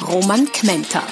Roman Kmenter.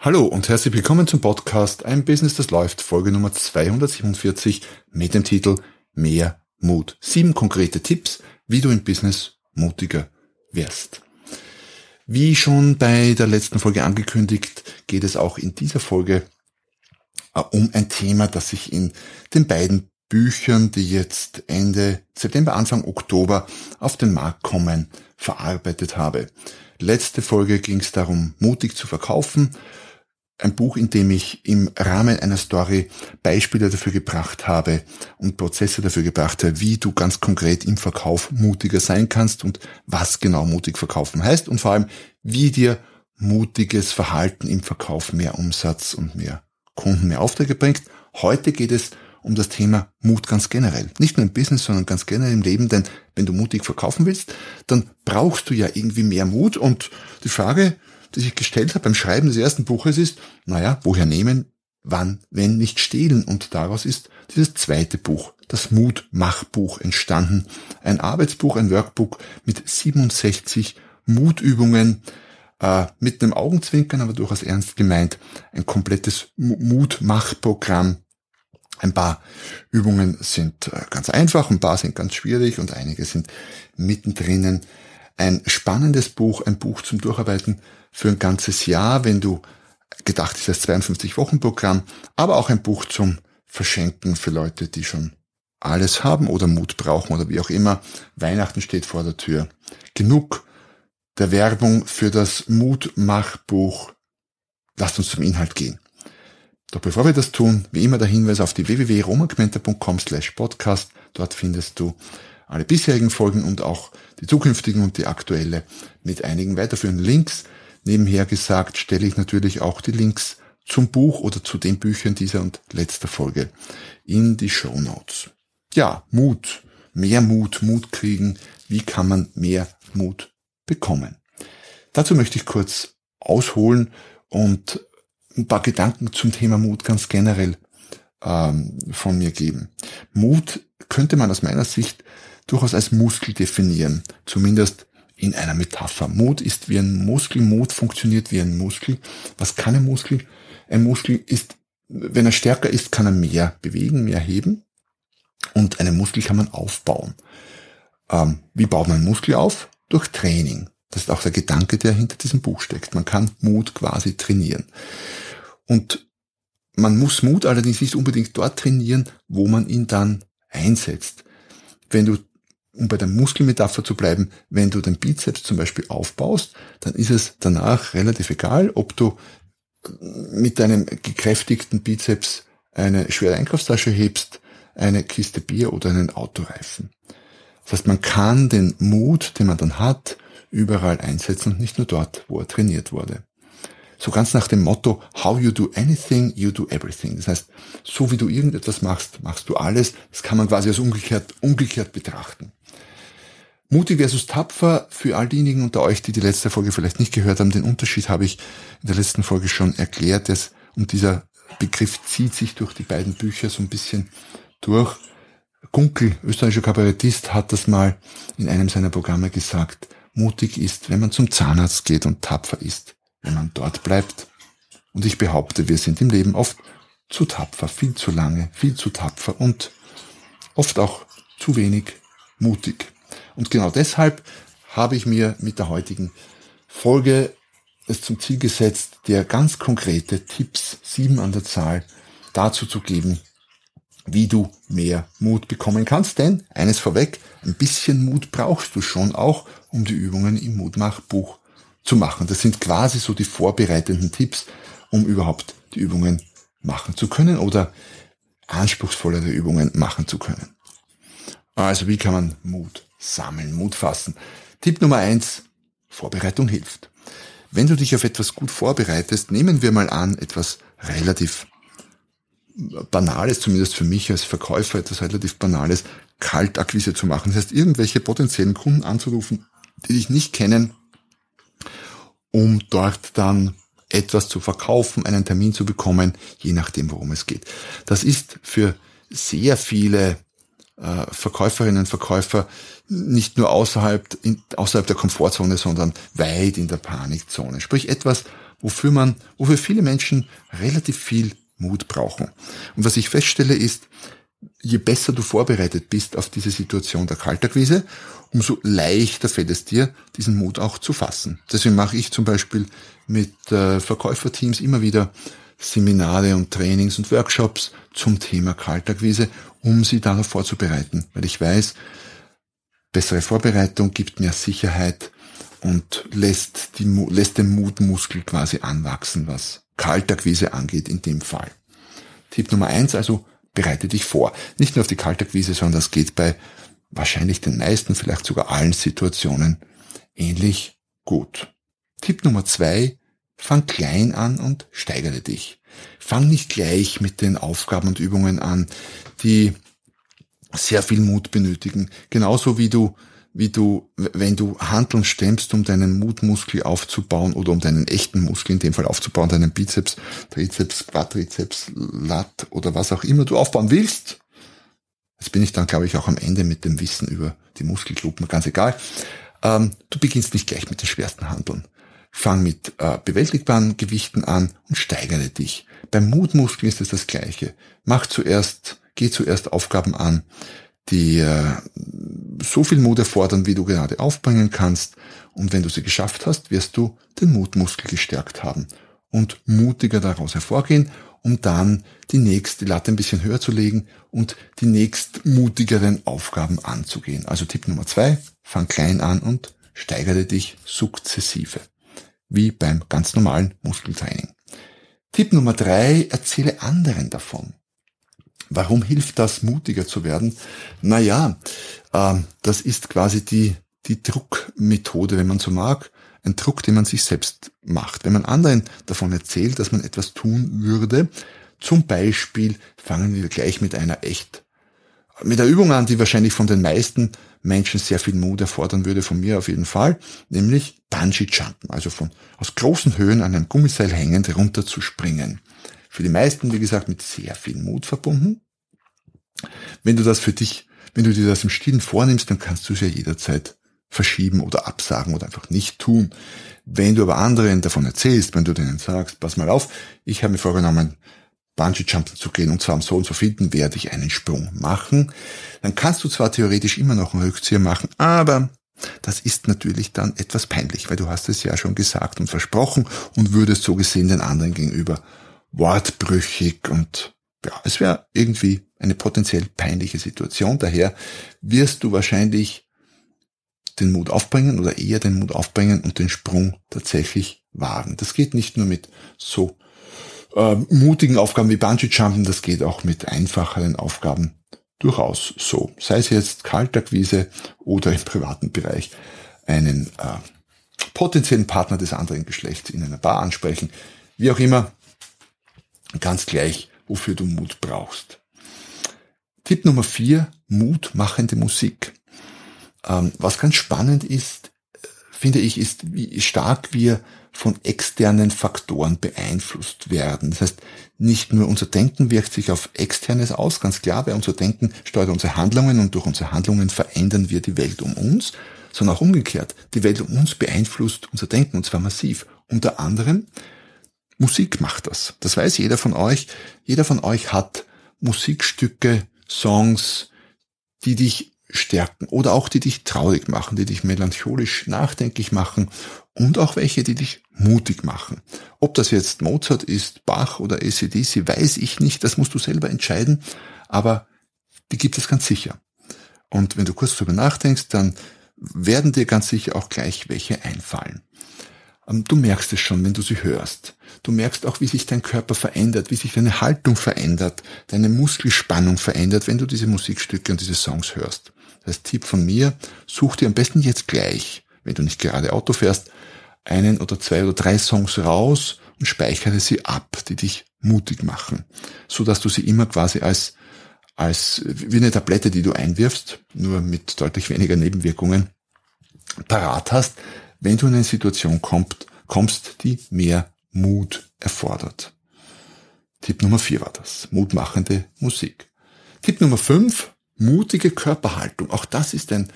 Hallo und herzlich willkommen zum Podcast Ein Business, das läuft, Folge Nummer 247 mit dem Titel Mehr Mut. Sieben konkrete Tipps, wie du im Business mutiger wirst. Wie schon bei der letzten Folge angekündigt, geht es auch in dieser Folge äh, um ein Thema, das ich in den beiden Büchern, die jetzt Ende September, Anfang Oktober auf den Markt kommen, verarbeitet habe. Letzte Folge ging es darum, mutig zu verkaufen. Ein Buch, in dem ich im Rahmen einer Story Beispiele dafür gebracht habe und Prozesse dafür gebracht habe, wie du ganz konkret im Verkauf mutiger sein kannst und was genau mutig verkaufen heißt und vor allem, wie dir mutiges Verhalten im Verkauf mehr Umsatz und mehr Kunden, mehr Aufträge bringt. Heute geht es um das Thema Mut ganz generell. Nicht nur im Business, sondern ganz generell im Leben, denn wenn du mutig verkaufen willst, dann brauchst du ja irgendwie mehr Mut und die Frage, die sich gestellt hat beim Schreiben des ersten Buches ist, naja, woher nehmen, wann, wenn nicht stehlen und daraus ist dieses zweite Buch, das Mutmachbuch entstanden. Ein Arbeitsbuch, ein Workbook mit 67 Mutübungen, äh, mit einem Augenzwinkern, aber durchaus ernst gemeint, ein komplettes Mutmachprogramm, ein paar Übungen sind äh, ganz einfach, ein paar sind ganz schwierig und einige sind mittendrin. Ein spannendes Buch, ein Buch zum Durcharbeiten für ein ganzes Jahr, wenn du gedacht ist als 52 Wochen Programm, aber auch ein Buch zum Verschenken für Leute, die schon alles haben oder Mut brauchen oder wie auch immer. Weihnachten steht vor der Tür. Genug der Werbung für das Mutmachbuch. Lasst uns zum Inhalt gehen. Doch bevor wir das tun, wie immer der Hinweis auf die www.romagmenta.com slash podcast. Dort findest du alle bisherigen Folgen und auch die zukünftigen und die aktuelle mit einigen weiterführenden Links. Nebenher gesagt stelle ich natürlich auch die Links zum Buch oder zu den Büchern dieser und letzter Folge in die Show Notes. Ja, Mut, mehr Mut, Mut kriegen. Wie kann man mehr Mut bekommen? Dazu möchte ich kurz ausholen und ein paar Gedanken zum Thema Mut ganz generell ähm, von mir geben. Mut könnte man aus meiner Sicht durchaus als Muskel definieren, zumindest in einer Metapher. Mut ist wie ein Muskel, Mut funktioniert wie ein Muskel. Was kann ein Muskel? Ein Muskel ist, wenn er stärker ist, kann er mehr bewegen, mehr heben und einen Muskel kann man aufbauen. Ähm, wie baut man einen Muskel auf? Durch Training. Das ist auch der Gedanke, der hinter diesem Buch steckt. Man kann Mut quasi trainieren. Und man muss Mut allerdings nicht unbedingt dort trainieren, wo man ihn dann einsetzt. Wenn du, um bei der Muskelmetapher zu bleiben, wenn du den Bizeps zum Beispiel aufbaust, dann ist es danach relativ egal, ob du mit deinem gekräftigten Bizeps eine schwere Einkaufstasche hebst, eine Kiste Bier oder einen Autoreifen. Das heißt, man kann den Mut, den man dann hat, überall einsetzen nicht nur dort, wo er trainiert wurde. So ganz nach dem Motto, how you do anything, you do everything. Das heißt, so wie du irgendetwas machst, machst du alles. Das kann man quasi als umgekehrt, umgekehrt betrachten. Mutig versus tapfer, für all diejenigen unter euch, die die letzte Folge vielleicht nicht gehört haben, den Unterschied habe ich in der letzten Folge schon erklärt. Dass, und dieser Begriff zieht sich durch die beiden Bücher so ein bisschen durch. Gunkel, österreichischer Kabarettist, hat das mal in einem seiner Programme gesagt mutig ist, wenn man zum Zahnarzt geht und tapfer ist, wenn man dort bleibt. Und ich behaupte, wir sind im Leben oft zu tapfer, viel zu lange, viel zu tapfer und oft auch zu wenig mutig. Und genau deshalb habe ich mir mit der heutigen Folge es zum Ziel gesetzt, dir ganz konkrete Tipps, sieben an der Zahl, dazu zu geben, wie du mehr Mut bekommen kannst. Denn eines vorweg, ein bisschen Mut brauchst du schon auch, um die Übungen im Mutmachbuch zu machen. Das sind quasi so die vorbereitenden Tipps, um überhaupt die Übungen machen zu können oder anspruchsvollere Übungen machen zu können. Also wie kann man Mut sammeln, Mut fassen? Tipp Nummer eins: Vorbereitung hilft. Wenn du dich auf etwas gut vorbereitest, nehmen wir mal an, etwas relativ Banales, zumindest für mich als Verkäufer, etwas relativ Banales, Kaltakquise zu machen. Das heißt, irgendwelche potenziellen Kunden anzurufen, die dich nicht kennen, um dort dann etwas zu verkaufen, einen Termin zu bekommen, je nachdem, worum es geht. Das ist für sehr viele äh, Verkäuferinnen und Verkäufer nicht nur außerhalb, außerhalb der Komfortzone, sondern weit in der Panikzone. Sprich etwas, wofür man, wofür viele Menschen relativ viel Mut brauchen. Und was ich feststelle ist, je besser du vorbereitet bist auf diese Situation der Kaltakquise, umso leichter fällt es dir, diesen Mut auch zu fassen. Deswegen mache ich zum Beispiel mit äh, Verkäuferteams immer wieder Seminare und Trainings und Workshops zum Thema Kaltakquise, um sie darauf vorzubereiten. Weil ich weiß, bessere Vorbereitung gibt mehr Sicherheit und lässt, die, lässt den Mutmuskel quasi anwachsen, was Kaltakquise angeht in dem Fall. Tipp Nummer eins also, bereite dich vor. Nicht nur auf die Kaltakquise, sondern das geht bei wahrscheinlich den meisten, vielleicht sogar allen Situationen ähnlich gut. Tipp Nummer zwei, fang klein an und steigere dich. Fang nicht gleich mit den Aufgaben und Übungen an, die sehr viel Mut benötigen. Genauso wie du, wie du, wenn du Handeln stemmst, um deinen Mutmuskel aufzubauen oder um deinen echten Muskel in dem Fall aufzubauen, deinen Bizeps, Trizeps, Quadrizeps, Lat oder was auch immer du aufbauen willst. Jetzt bin ich dann, glaube ich, auch am Ende mit dem Wissen über die Muskelgruppen, ganz egal. Ähm, du beginnst nicht gleich mit den schwersten Handeln. Fang mit äh, bewältigbaren Gewichten an und steigere dich. Beim Mutmuskel ist es das Gleiche. Mach zuerst, geh zuerst Aufgaben an, die äh, so viel Mut erfordern, wie du gerade aufbringen kannst. Und wenn du sie geschafft hast, wirst du den Mutmuskel gestärkt haben und mutiger daraus hervorgehen, um dann die nächste Latte ein bisschen höher zu legen und die nächst mutigeren Aufgaben anzugehen. Also Tipp Nummer zwei, fang klein an und steigere dich sukzessive wie beim ganz normalen Muskeltraining. Tipp Nummer drei, erzähle anderen davon. Warum hilft das, mutiger zu werden? Naja, äh, das ist quasi die, die Druckmethode, wenn man so mag. Ein Druck, den man sich selbst macht. Wenn man anderen davon erzählt, dass man etwas tun würde, zum Beispiel fangen wir gleich mit einer echt, mit der Übung an, die wahrscheinlich von den meisten Menschen sehr viel Mut erfordern würde, von mir auf jeden Fall, nämlich Bungee Jumpen, also von aus großen Höhen an einem Gummiseil hängend runterzuspringen. Für die meisten, wie gesagt, mit sehr viel Mut verbunden. Wenn du das für dich, wenn du dir das im Stillen vornimmst, dann kannst du es ja jederzeit verschieben oder absagen oder einfach nicht tun. Wenn du aber anderen davon erzählst, wenn du denen sagst, pass mal auf, ich habe mir vorgenommen, Bungee Jumpen zu gehen und zwar am so und so finden werde ich einen Sprung machen, dann kannst du zwar theoretisch immer noch einen Rückzieher machen, aber das ist natürlich dann etwas peinlich, weil du hast es ja schon gesagt und versprochen und würdest so gesehen den anderen gegenüber wortbrüchig und ja, es wäre irgendwie eine potenziell peinliche Situation. Daher wirst du wahrscheinlich den Mut aufbringen oder eher den Mut aufbringen und den Sprung tatsächlich wagen. Das geht nicht nur mit so äh, mutigen Aufgaben wie Bungee Jumpen, das geht auch mit einfacheren Aufgaben durchaus so. Sei es jetzt Kaltakquise oder im privaten Bereich einen äh, potenziellen Partner des anderen Geschlechts in einer Bar ansprechen. Wie auch immer, ganz gleich, wofür du Mut brauchst. Tipp Nummer vier, mutmachende Musik. Ähm, was ganz spannend ist, finde ich, ist, wie stark wir von externen Faktoren beeinflusst werden. Das heißt, nicht nur unser Denken wirkt sich auf externes aus, ganz klar, weil unser Denken steuert unsere Handlungen und durch unsere Handlungen verändern wir die Welt um uns, sondern auch umgekehrt. Die Welt um uns beeinflusst unser Denken und zwar massiv. Unter anderem Musik macht das. Das weiß jeder von euch. Jeder von euch hat Musikstücke, Songs, die dich stärken oder auch die dich traurig machen, die dich melancholisch nachdenklich machen und auch welche, die dich mutig machen. Ob das jetzt Mozart ist, Bach oder ACDC, weiß ich nicht, das musst du selber entscheiden, aber die gibt es ganz sicher. Und wenn du kurz darüber nachdenkst, dann werden dir ganz sicher auch gleich welche einfallen. Ähm, du merkst es schon, wenn du sie hörst. Du merkst auch, wie sich dein Körper verändert, wie sich deine Haltung verändert, deine Muskelspannung verändert, wenn du diese Musikstücke und diese Songs hörst. Das Tipp von mir, such dir am besten jetzt gleich wenn du nicht gerade Auto fährst, einen oder zwei oder drei Songs raus und speichere sie ab, die dich mutig machen, so dass du sie immer quasi als als wie eine Tablette, die du einwirfst, nur mit deutlich weniger Nebenwirkungen, parat hast, wenn du in eine Situation kommt, kommst, die mehr Mut erfordert. Tipp Nummer vier war das. Mutmachende Musik. Tipp Nummer fünf, mutige Körperhaltung. Auch das ist ein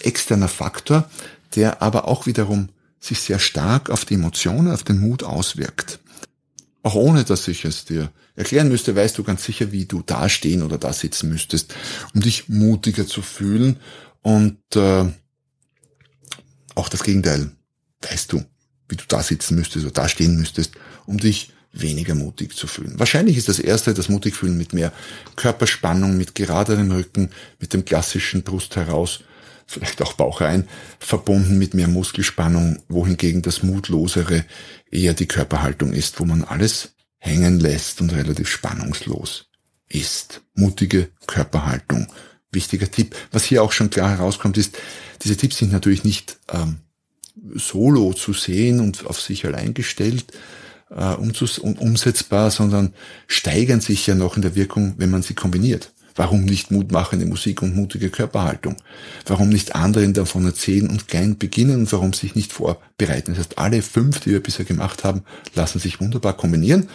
externer Faktor, der aber auch wiederum sich sehr stark auf die Emotionen, auf den Mut auswirkt. Auch ohne, dass ich es dir erklären müsste, weißt du ganz sicher, wie du da stehen oder da sitzen müsstest, um dich mutiger zu fühlen. Und äh, auch das Gegenteil, weißt du, wie du da sitzen müsstest oder da stehen müsstest, um dich weniger mutig zu fühlen. Wahrscheinlich ist das erste, das mutig fühlen mit mehr Körperspannung, mit geraderem Rücken, mit dem klassischen Brust heraus, vielleicht auch Bauch rein, verbunden mit mehr Muskelspannung, wohingegen das mutlosere eher die Körperhaltung ist, wo man alles hängen lässt und relativ spannungslos ist. Mutige Körperhaltung. Wichtiger Tipp. Was hier auch schon klar herauskommt, ist, diese Tipps sind natürlich nicht ähm, solo zu sehen und auf sich allein gestellt, äh, umsetzbar, sondern steigern sich ja noch in der Wirkung, wenn man sie kombiniert. Warum nicht mutmachende Musik und mutige Körperhaltung? Warum nicht anderen davon erzählen und klein beginnen und warum sich nicht vorbereiten? Das heißt, alle fünf, die wir bisher gemacht haben, lassen sich wunderbar kombinieren.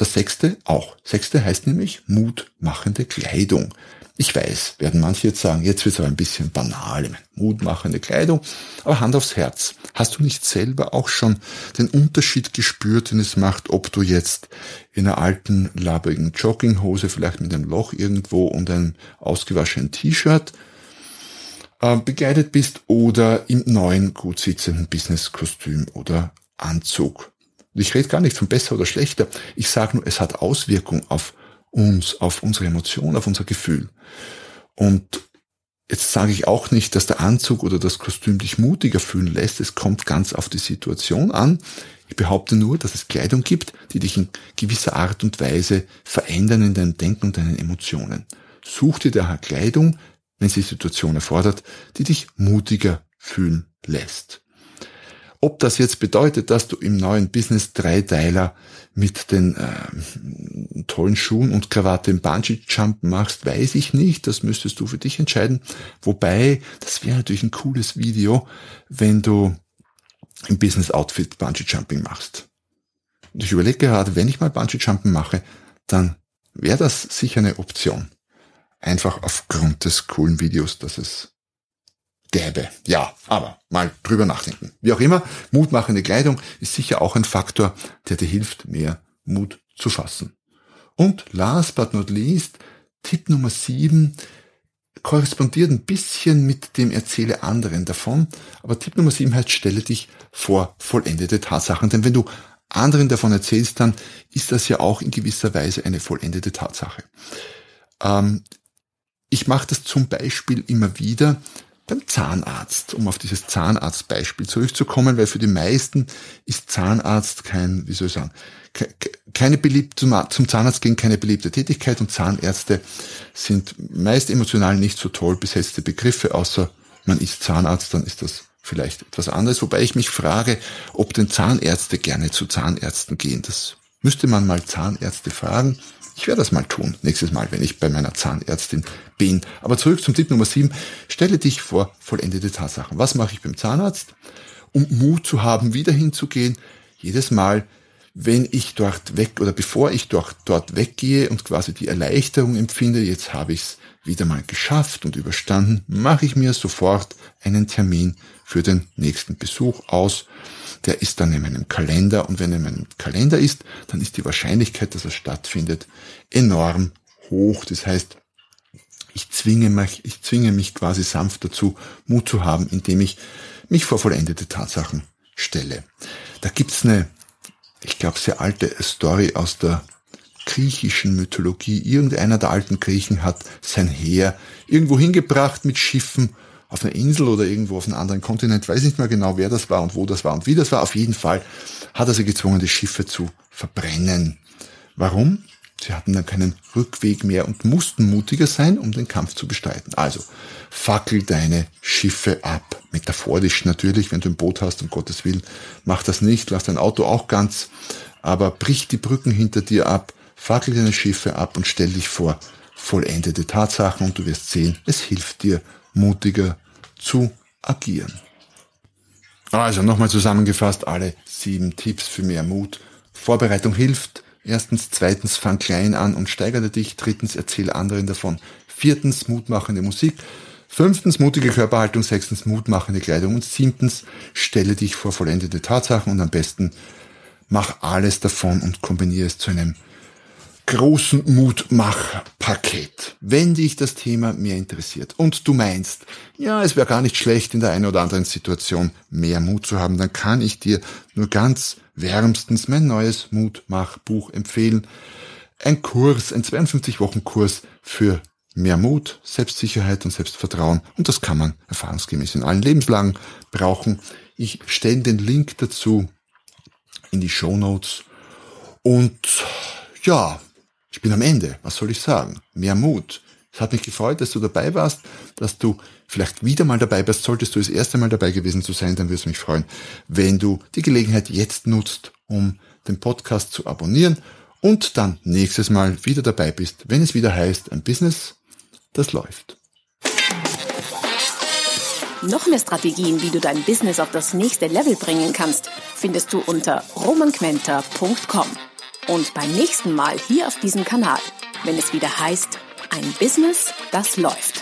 Das sechste auch. Sechste heißt nämlich mutmachende Kleidung. Ich weiß, werden manche jetzt sagen, jetzt wird es aber ein bisschen banal, mutmachende Kleidung, aber Hand aufs Herz. Hast du nicht selber auch schon den Unterschied gespürt, den es macht, ob du jetzt in einer alten, labrigen Jogginghose, vielleicht mit einem Loch irgendwo und einem ausgewaschenen T-Shirt äh, begleitet bist oder im neuen, gut sitzenden Businesskostüm oder Anzug? Ich rede gar nicht von besser oder schlechter. Ich sage nur, es hat Auswirkungen auf uns, auf unsere Emotion, auf unser Gefühl. Und jetzt sage ich auch nicht, dass der Anzug oder das Kostüm dich mutiger fühlen lässt. Es kommt ganz auf die Situation an. Ich behaupte nur, dass es Kleidung gibt, die dich in gewisser Art und Weise verändern in deinem Denken und deinen Emotionen. Such dir daher Kleidung, wenn sie die Situation erfordert, die dich mutiger fühlen lässt. Ob das jetzt bedeutet, dass du im neuen Business Dreiteiler mit den äh, tollen Schuhen und Krawatte im Bungee Jump machst, weiß ich nicht. Das müsstest du für dich entscheiden. Wobei, das wäre natürlich ein cooles Video, wenn du im Business Outfit Bungee Jumping machst. Und ich überlege gerade, wenn ich mal Bungee Jumping mache, dann wäre das sicher eine Option. Einfach aufgrund des coolen Videos, dass es gäbe. Ja, aber mal drüber nachdenken. Wie auch immer, mutmachende Kleidung ist sicher auch ein Faktor, der dir hilft, mehr Mut zu fassen. Und last but not least, Tipp Nummer sieben korrespondiert ein bisschen mit dem Erzähle anderen davon, aber Tipp Nummer sieben heißt, stelle dich vor vollendete Tatsachen. Denn wenn du anderen davon erzählst, dann ist das ja auch in gewisser Weise eine vollendete Tatsache. Ähm, ich mache das zum Beispiel immer wieder, beim Zahnarzt, um auf dieses Zahnarztbeispiel zurückzukommen, weil für die meisten ist Zahnarzt kein, wie soll ich sagen, keine beliebte, zum Zahnarzt gehen keine beliebte Tätigkeit und Zahnärzte sind meist emotional nicht so toll besetzte Begriffe, außer man ist Zahnarzt, dann ist das vielleicht etwas anderes. Wobei ich mich frage, ob denn Zahnärzte gerne zu Zahnärzten gehen. Das müsste man mal Zahnärzte fragen. Ich werde das mal tun, nächstes Mal, wenn ich bei meiner Zahnärztin bin. Aber zurück zum Tipp Nummer 7. Stelle dich vor vollendete Tatsachen. Was mache ich beim Zahnarzt? Um Mut zu haben, wieder hinzugehen. Jedes Mal, wenn ich dort weg oder bevor ich dort, dort weggehe und quasi die Erleichterung empfinde, jetzt habe ich es wieder mal geschafft und überstanden, mache ich mir sofort einen Termin für den nächsten Besuch aus der ist dann in meinem Kalender und wenn er in meinem Kalender ist, dann ist die Wahrscheinlichkeit, dass er stattfindet, enorm hoch. Das heißt, ich zwinge mich, ich zwinge mich quasi sanft dazu, Mut zu haben, indem ich mich vor vollendete Tatsachen stelle. Da gibt's eine, ich glaube, sehr alte Story aus der griechischen Mythologie. Irgendeiner der alten Griechen hat sein Heer irgendwo hingebracht mit Schiffen auf einer Insel oder irgendwo auf einem anderen Kontinent, weiß nicht mehr genau, wer das war und wo das war und wie das war. Auf jeden Fall hat er sie gezwungen, die Schiffe zu verbrennen. Warum? Sie hatten dann keinen Rückweg mehr und mussten mutiger sein, um den Kampf zu bestreiten. Also, fackel deine Schiffe ab. Metaphorisch natürlich, wenn du ein Boot hast, um Gottes Willen, mach das nicht, lass dein Auto auch ganz, aber brich die Brücken hinter dir ab, fackel deine Schiffe ab und stell dich vor vollendete Tatsachen und du wirst sehen, es hilft dir, mutiger zu agieren. Also nochmal zusammengefasst, alle sieben Tipps für mehr Mut. Vorbereitung hilft, Erstens, zweitens, fang klein an und steigere dich. Drittens, erzähle anderen davon. Viertens, mutmachende Musik. Fünftens, mutige Körperhaltung. Sechstens, mutmachende Kleidung. Und siebtens, stelle dich vor vollendete Tatsachen und am besten mach alles davon und kombiniere es zu einem großen Mutmach-Paket. Wenn dich das Thema mehr interessiert und du meinst, ja, es wäre gar nicht schlecht, in der einen oder anderen Situation mehr Mut zu haben, dann kann ich dir nur ganz wärmstens mein neues Mutmach-Buch empfehlen. Ein Kurs, ein 52-Wochen-Kurs für mehr Mut, Selbstsicherheit und Selbstvertrauen. Und das kann man erfahrungsgemäß in allen Lebenslagen brauchen. Ich stelle den Link dazu in die Show Notes. Und ja, ich bin am Ende. Was soll ich sagen? Mehr Mut. Es hat mich gefreut, dass du dabei warst, dass du vielleicht wieder mal dabei bist. Solltest du das erste Mal dabei gewesen zu sein, dann würde es mich freuen, wenn du die Gelegenheit jetzt nutzt, um den Podcast zu abonnieren und dann nächstes Mal wieder dabei bist, wenn es wieder heißt, ein Business, das läuft. Noch mehr Strategien, wie du dein Business auf das nächste Level bringen kannst, findest du unter romanquenter.com und beim nächsten Mal hier auf diesem Kanal, wenn es wieder heißt, ein Business, das läuft.